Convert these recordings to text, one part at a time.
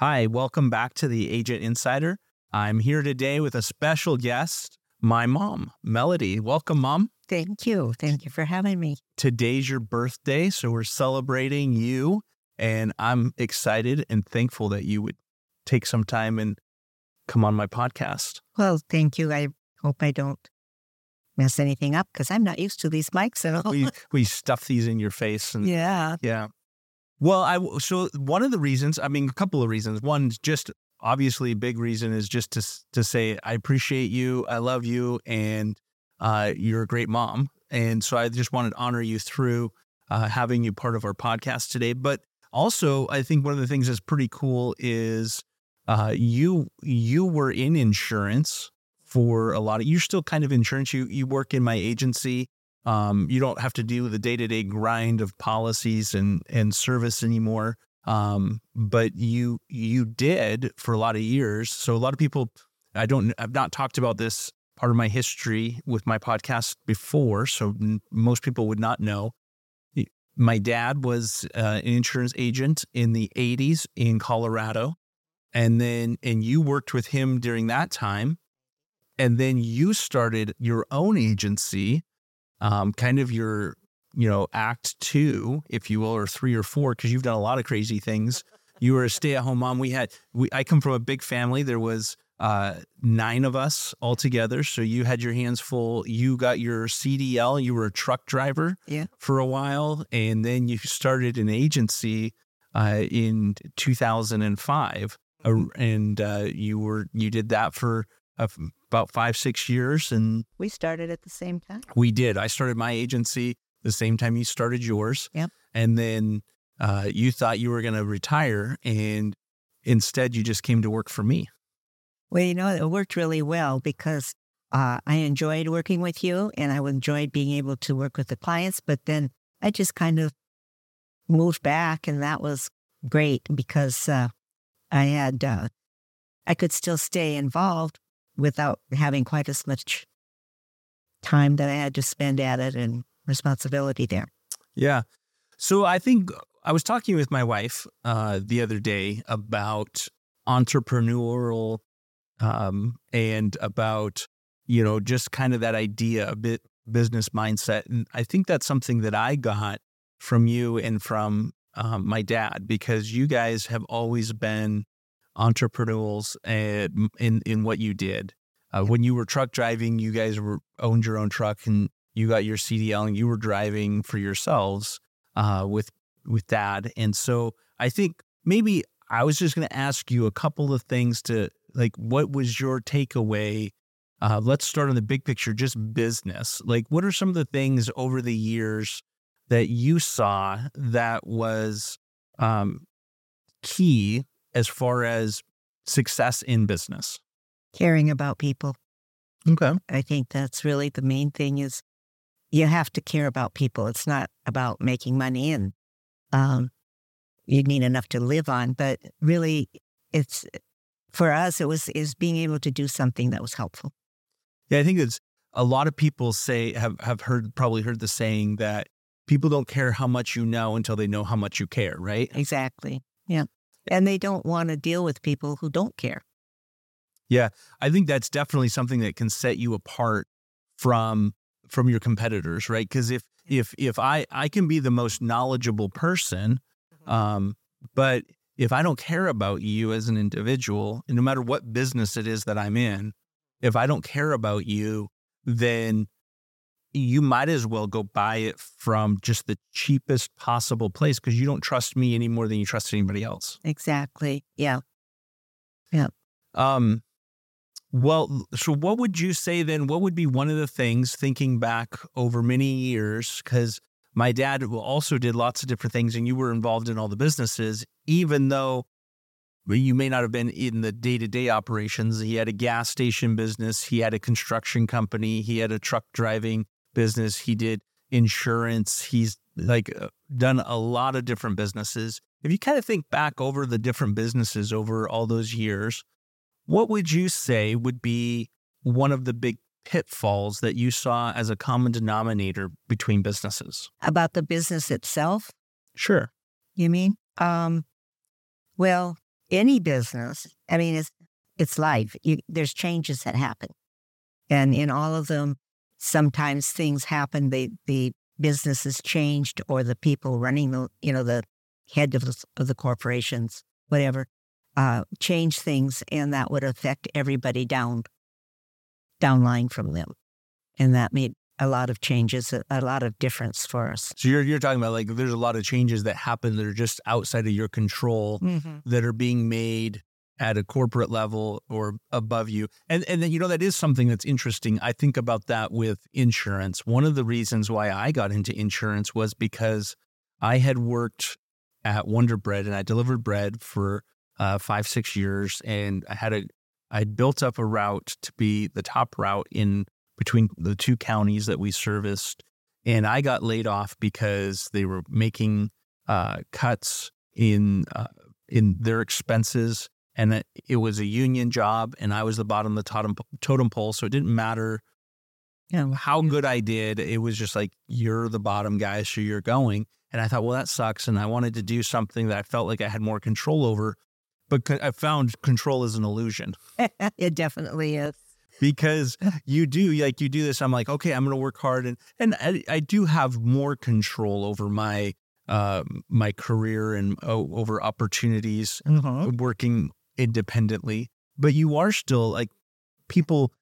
Hi, welcome back to the Agent Insider. I'm here today with a special guest, my mom, Melody. Welcome, mom. Thank you. Thank you for having me. Today's your birthday, so we're celebrating you. And I'm excited and thankful that you would take some time and come on my podcast. Well, thank you. I hope I don't mess anything up because I'm not used to these mics at all. We we stuff these in your face and yeah. yeah. Well, I so one of the reasons, I mean, a couple of reasons. One, just obviously, a big reason is just to to say I appreciate you, I love you, and uh, you're a great mom. And so I just wanted to honor you through uh, having you part of our podcast today. But also, I think one of the things that's pretty cool is uh, you you were in insurance for a lot of. You're still kind of insurance. You you work in my agency. Um, you don't have to do the day to day grind of policies and and service anymore. Um, but you you did for a lot of years. So a lot of people, I don't, I've not talked about this part of my history with my podcast before, so n- most people would not know. My dad was uh, an insurance agent in the '80s in Colorado, and then and you worked with him during that time, and then you started your own agency um, kind of your, you know, act two, if you will, or three or four, because you've done a lot of crazy things. You were a stay at home mom. We had, we, I come from a big family. There was uh, nine of us all together. So you had your hands full. You got your CDL. You were a truck driver Yeah. for a while. And then you started an agency uh, in 2005. Uh, and uh, you were, you did that for uh, about five, six years. And We started at the same time. we did. I started my agency the same time you started yours. Yep. And then uh, you thought you were going to retire, and instead you just came to work for me. Well, you know, it worked really well because uh, I enjoyed working with you and I enjoyed being able to work with the clients. But then I just kind of moved back, and that was great because uh, I had, uh, I could still stay involved without having quite as much time that I had to spend at it and responsibility there. Yeah. So I think I was talking with my wife uh, the other day about entrepreneurial um, and about you know just kind of that idea, a bit business mindset, and I think that's something that I got from you and from um, my dad because you guys have always been entrepreneurs and in in what you did. Uh, when you were truck driving, you guys were owned your own truck and you got your CDL and you were driving for yourselves uh, with with dad. And so I think maybe I was just going to ask you a couple of things to like, what was your takeaway? Uh, let's start on the big picture, just business. Like, what are some of the things over the years that you saw that was um, key as far as success in business? Caring about people. Okay. I think that's really the main thing is you have to care about people. It's not about making money and um, you need enough to live on, but really it's for us, it was is being able to do something that was helpful. Yeah, I think it's a lot of people say have have heard probably heard the saying that people don't care how much you know until they know how much you care, right? Exactly. Yeah. And they don't want to deal with people who don't care. Yeah, I think that's definitely something that can set you apart from from your competitors, right? Because if if if I I can be the most knowledgeable person, um, but if I don't care about you as an individual, and no matter what business it is that I'm in, if I don't care about you, then you might as well go buy it from just the cheapest possible place because you don't trust me any more than you trust anybody else. Exactly. Yeah. Yeah. Um, well, so what would you say then? What would be one of the things thinking back over many years? Because my dad also did lots of different things and you were involved in all the businesses, even though you may not have been in the day to day operations. He had a gas station business, he had a construction company, he had a truck driving business, he did insurance. He's like uh, done a lot of different businesses. If you kind of think back over the different businesses over all those years, what would you say would be one of the big pitfalls that you saw as a common denominator between businesses? About the business itself, Sure. you mean? Um, well, any business, I mean, it's it's life. You, there's changes that happen, and in all of them, sometimes things happen. The the business has changed, or the people running the you know the head of the, of the corporations, whatever, uh, change things, and that would affect everybody down downline from them, and that made a lot of changes, a, a, lot of difference for us. So you're you're talking about like there's a lot of changes that happen that are just outside of your control mm-hmm. that are being made at a corporate level or above you. And and then you know that is something that's interesting. I think about that with insurance. One of the reasons why I got into insurance was because I had worked at Wonder Bread and I delivered bread for uh, five six years, and I had a I built up a route to be the top route in between the two counties that we serviced. And I got laid off because they were making uh, cuts in uh, in their expenses, and it, it, was a union job, and I was the bottom of the totem, totem pole, so it didn't matter you know, how good I did. It was just like you're the bottom guy, so you're going. And I thought, well, that sucks. And I wanted to do something that I felt like I had more control over, but I found control is an illusion. it definitely is because you do like you do this. I'm like, okay, I'm going to work hard, and and I, I, do have more control over my uh, my career and oh, over opportunities uh-huh. working independently. But you are still like people.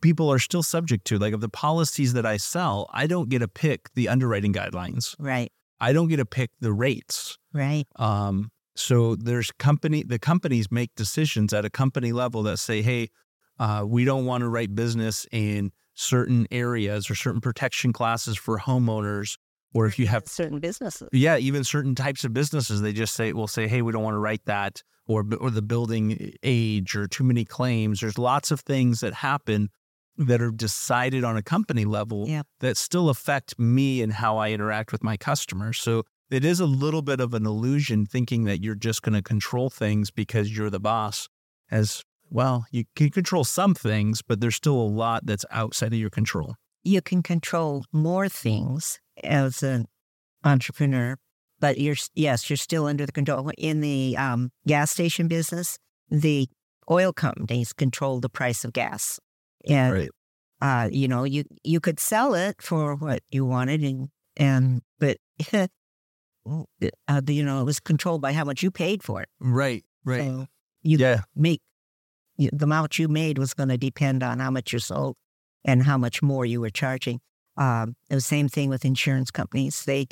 People are still subject to like of the policies that I sell. I don't get to pick the underwriting guidelines. Right. I don't get to pick the rates. Right. Um. So there's company. The companies make decisions at a company level that say, hey uh, we don't want to write business in certain areas or certain protection classes for homeowners or if you have certain businesses yeah even certain types of businesses they just say "We'll say hey we don't want to write that or or the building age or too many claims there's lots of things that happen that are decided on a company level yep. that still affect me and how I interact with my customers so it is a little bit of an illusion thinking that you're just going to control things because you're the boss as well, you can control some things, but there's still a lot that's outside of your control. You can control more things as an entrepreneur, but you're yes, you're still under the control. In the um, gas station business, the oil companies control the price of gas, and right. uh, you know you you could sell it for what you wanted, and and but uh, you know it was controlled by how much you paid for it. Right, right. So you yeah. make the amount you made was going to depend on how much you sold and how much more you were charging. Um, the same thing with insurance companies. They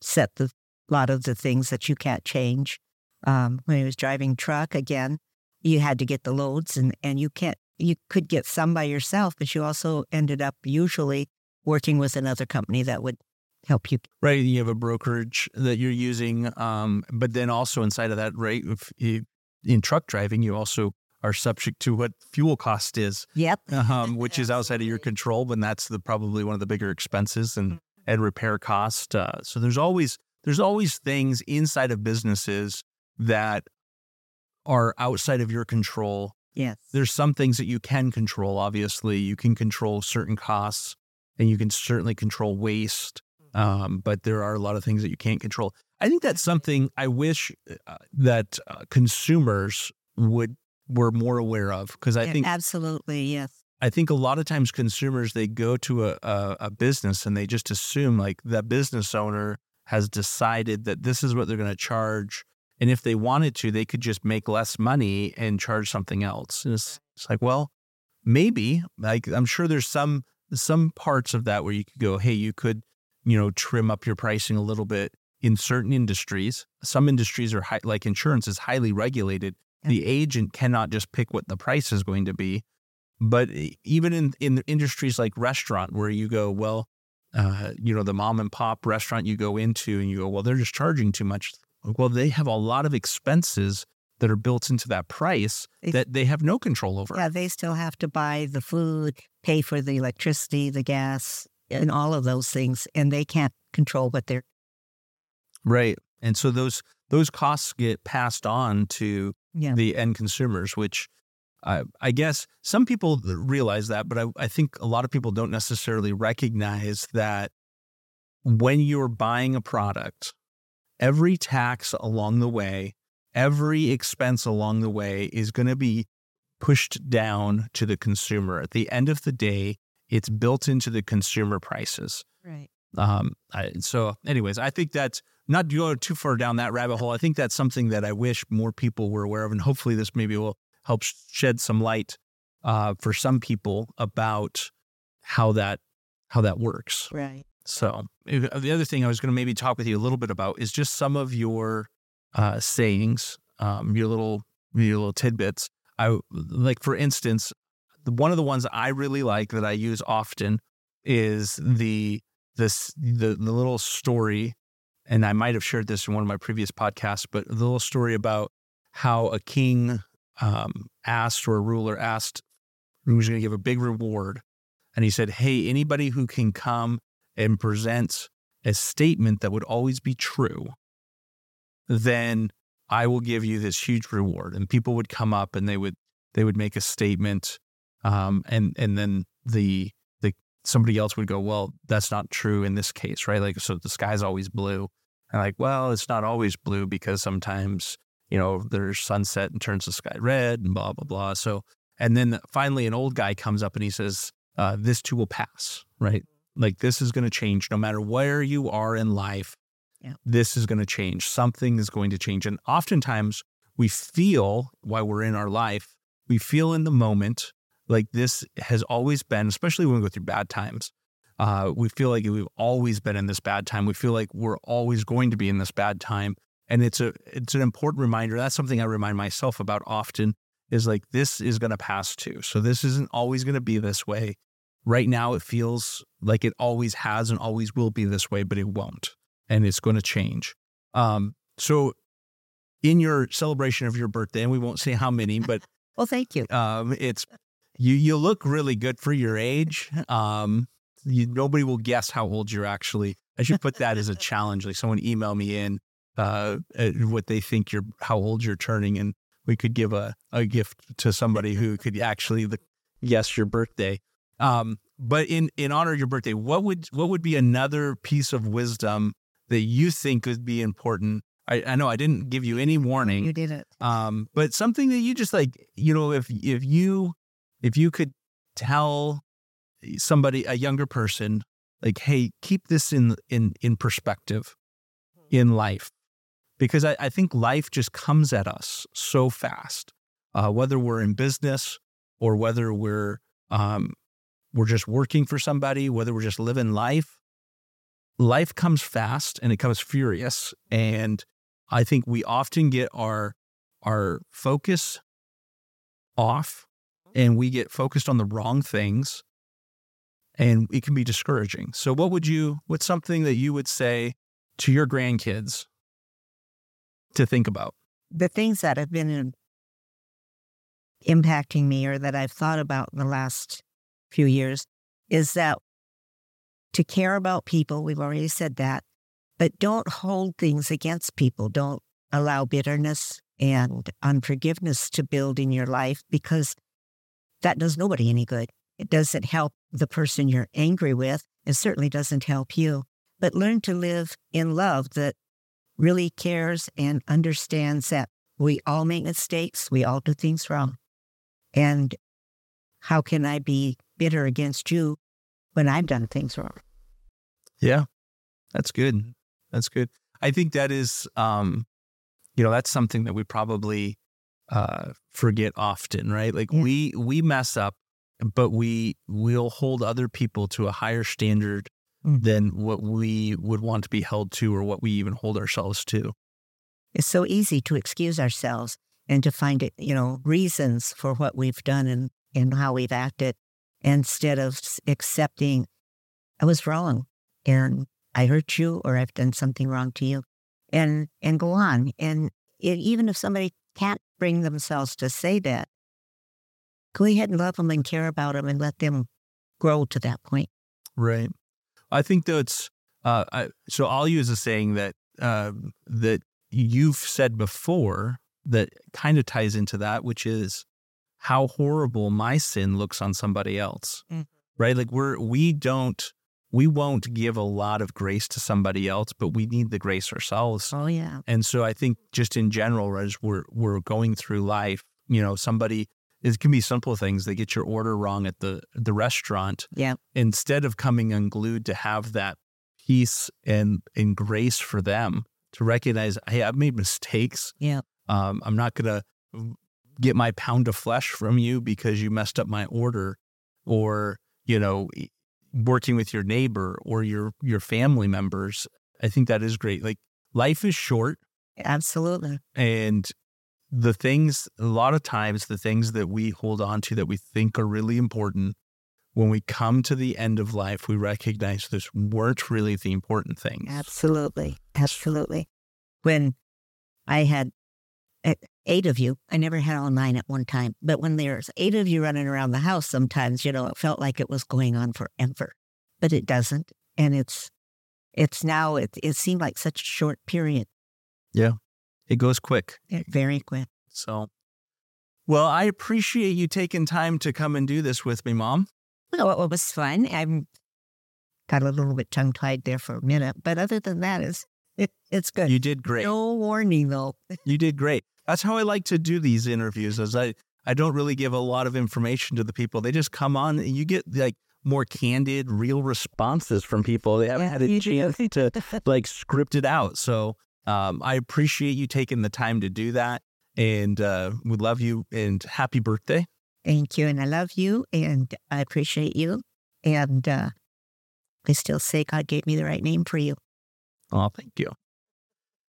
set the lot of the things that you can't change. Um, when I was driving truck again, you had to get the loads and, and you can't, you could get some by yourself, but you also ended up usually working with another company that would help you. Right. You have a brokerage that you're using. Um, but then also inside of that, right, if, if in truck driving, you also are subject to what fuel cost is. Yep. Um, which is outside of your control, but that's the probably one of the bigger expenses and and repair cost. Uh, so there's always there's always things inside of businesses that are outside of your control. Yes. There's some things that you can control. Obviously, you can control certain costs, and you can certainly control waste. Um, but there are a lot of things that you can't control. I think that's something I wish uh, that uh, consumers would we're more aware of because I yeah, think absolutely yes. I think a lot of times consumers they go to a, a, a business and they just assume like the business owner has decided that this is what they're going to charge, and if they wanted to, they could just make less money and charge something else. And it's, it's like, well, maybe like I'm sure there's some some parts of that where you could go, hey, you could you know trim up your pricing a little bit in certain industries. Some industries are high, like insurance is highly regulated. The agent cannot just pick what the price is going to be. But even in, in industries like restaurant, where you go, well, uh, you know, the mom and pop restaurant you go into and you go, well, they're just charging too much. Well, they have a lot of expenses that are built into that price that they have no control over. Yeah, they still have to buy the food, pay for the electricity, the gas, and all of those things, and they can't control what they're right. And so those those costs get passed on to yeah. the end consumers, which I, I, guess some people realize that, but I, I think a lot of people don't necessarily recognize that when you're buying a product, every tax along the way every expense along the way is going to be pushed down to the consumer. At the end of the day, it's built into the consumer prices. Right. Um, I, so, anyways, I think that's not to go too far down that rabbit hole. I think that's something that I wish more people were aware of, and hopefully, this maybe will help shed some light uh, for some people about how that how that works. Right. So, the other thing I was going to maybe talk with you a little bit about is just some of your uh, sayings, um, your little your little tidbits. I like, for instance, one of the ones I really like that I use often is the this the, the little story, and I might have shared this in one of my previous podcasts, but the little story about how a king um, asked or a ruler asked who was going to give a big reward, and he said, "Hey, anybody who can come and present a statement that would always be true, then I will give you this huge reward." And people would come up and they would they would make a statement, um, and and then the somebody else would go, well, that's not true in this case, right? Like, so the sky's always blue. And like, well, it's not always blue because sometimes, you know, there's sunset and turns the sky red and blah, blah, blah. So, and then finally an old guy comes up and he says, uh, this too will pass, right? Like, this is going to change no matter where you are in life. Yeah. This is going to change. Something is going to change. And oftentimes we feel while we're in our life, we feel in the moment like this has always been, especially when we go through bad times. Uh, we feel like we've always been in this bad time. We feel like we're always going to be in this bad time, and it's a it's an important reminder. That's something I remind myself about often. Is like this is going to pass too. So this isn't always going to be this way. Right now, it feels like it always has and always will be this way, but it won't, and it's going to change. Um, so, in your celebration of your birthday, and we won't say how many, but well, thank you. Um, it's you you look really good for your age. Um, you, nobody will guess how old you're actually. I should put that as a challenge. Like someone email me in uh, what they think you're how old you're turning, and we could give a, a gift to somebody who could actually the, guess your birthday. Um, but in in honor of your birthday, what would what would be another piece of wisdom that you think would be important? I, I know I didn't give you any warning. You didn't. Um, but something that you just like, you know, if if you if you could tell somebody a younger person like hey keep this in in in perspective hmm. in life because I, I think life just comes at us so fast uh, whether we're in business or whether we're um, we're just working for somebody whether we're just living life life comes fast and it comes furious and i think we often get our our focus off and we get focused on the wrong things and it can be discouraging. So what would you what's something that you would say to your grandkids to think about? The things that have been in, impacting me or that I've thought about in the last few years is that to care about people, we've already said that, but don't hold things against people. Don't allow bitterness and unforgiveness to build in your life because that does nobody any good. It doesn't help the person you're angry with. It certainly doesn't help you. But learn to live in love that really cares and understands that we all make mistakes, we all do things wrong. And how can I be bitter against you when I've done things wrong? Yeah, that's good. That's good. I think that is, um, you know, that's something that we probably uh, forget often, right? Like yeah. we we mess up, but we we'll hold other people to a higher standard mm. than what we would want to be held to, or what we even hold ourselves to. It's so easy to excuse ourselves and to find it, you know, reasons for what we've done and and how we've acted, instead of accepting I was wrong and I hurt you or I've done something wrong to you, and and go on. And it, even if somebody can't bring themselves to say that, go ahead and love them and care about them and let them grow to that point. Right. I think that's uh, I, so. I'll use a saying that uh, that you've said before that kind of ties into that, which is how horrible my sin looks on somebody else. Mm-hmm. Right. Like we're we don't we won't give a lot of grace to somebody else, but we need the grace ourselves. Oh yeah. And so I think just in general, as we're we're going through life, you know, somebody it can be simple things. They get your order wrong at the the restaurant. Yeah. Instead of coming unglued to have that peace and and grace for them to recognize, hey, I've made mistakes. Yeah. Um, I'm not gonna get my pound of flesh from you because you messed up my order, or you know, working with your neighbor or your your family members. I think that is great. Like life is short. Absolutely. And the things, a lot of times, the things that we hold on to that we think are really important, when we come to the end of life, we recognize this weren't really the important things. Absolutely. Absolutely. When I had eh, eight of you, I never had all nine at one time, but when there's eight of you running around the house, sometimes, you know, it felt like it was going on forever, but it doesn't. And it's, it's now, it, it seemed like such a short period. Yeah. It goes quick. Very quick. So, well, I appreciate you taking time to come and do this with me, Mom. Well, it was fun. I got a little bit tongue tied there for a minute, but other than that, it's it, it's good. You did great. No warning though. you did great. That's how I like to do these interviews. As I I don't really give a lot of information to the people. They just come on and you get like more candid, real responses from people. They haven't Yeah, had a chance to like script it out. So um, I appreciate you taking the time to do that. And uh, we love you and happy birthday. Thank you, and I love you, and I appreciate you, and uh, I still say God gave me the right name for you. Oh, thank you.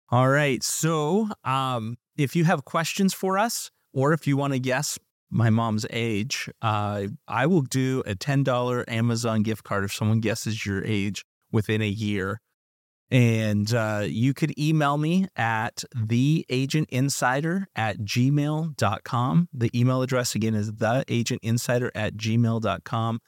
All right. So, um, if you have questions for us, or if you want to guess my mom's age, uh, I will do a $10 Amazon gift card if someone guesses your age within a year. And uh, you could email me at theagentinsider at gmail.com. The email address again is theagentinsider at gmail.com.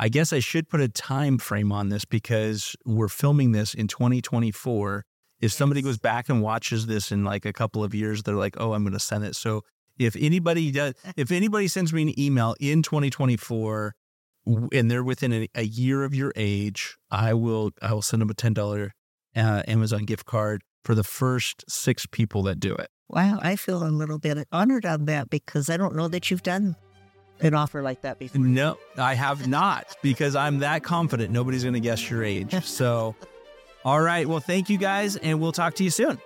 I guess I should put a time frame on this because we're filming this in 2024. If somebody goes back and watches this in like a couple of years, they're like, "Oh, I'm going to send it." So if anybody does, if anybody sends me an email in 2024 and they're within a, a year of your age, I will I will send them a ten dollar uh, Amazon gift card for the first six people that do it. Wow, I feel a little bit honored on that because I don't know that you've done an offer like that before. No, I have not because I'm that confident nobody's going to guess your age. So, all right. Well, thank you guys, and we'll talk to you soon.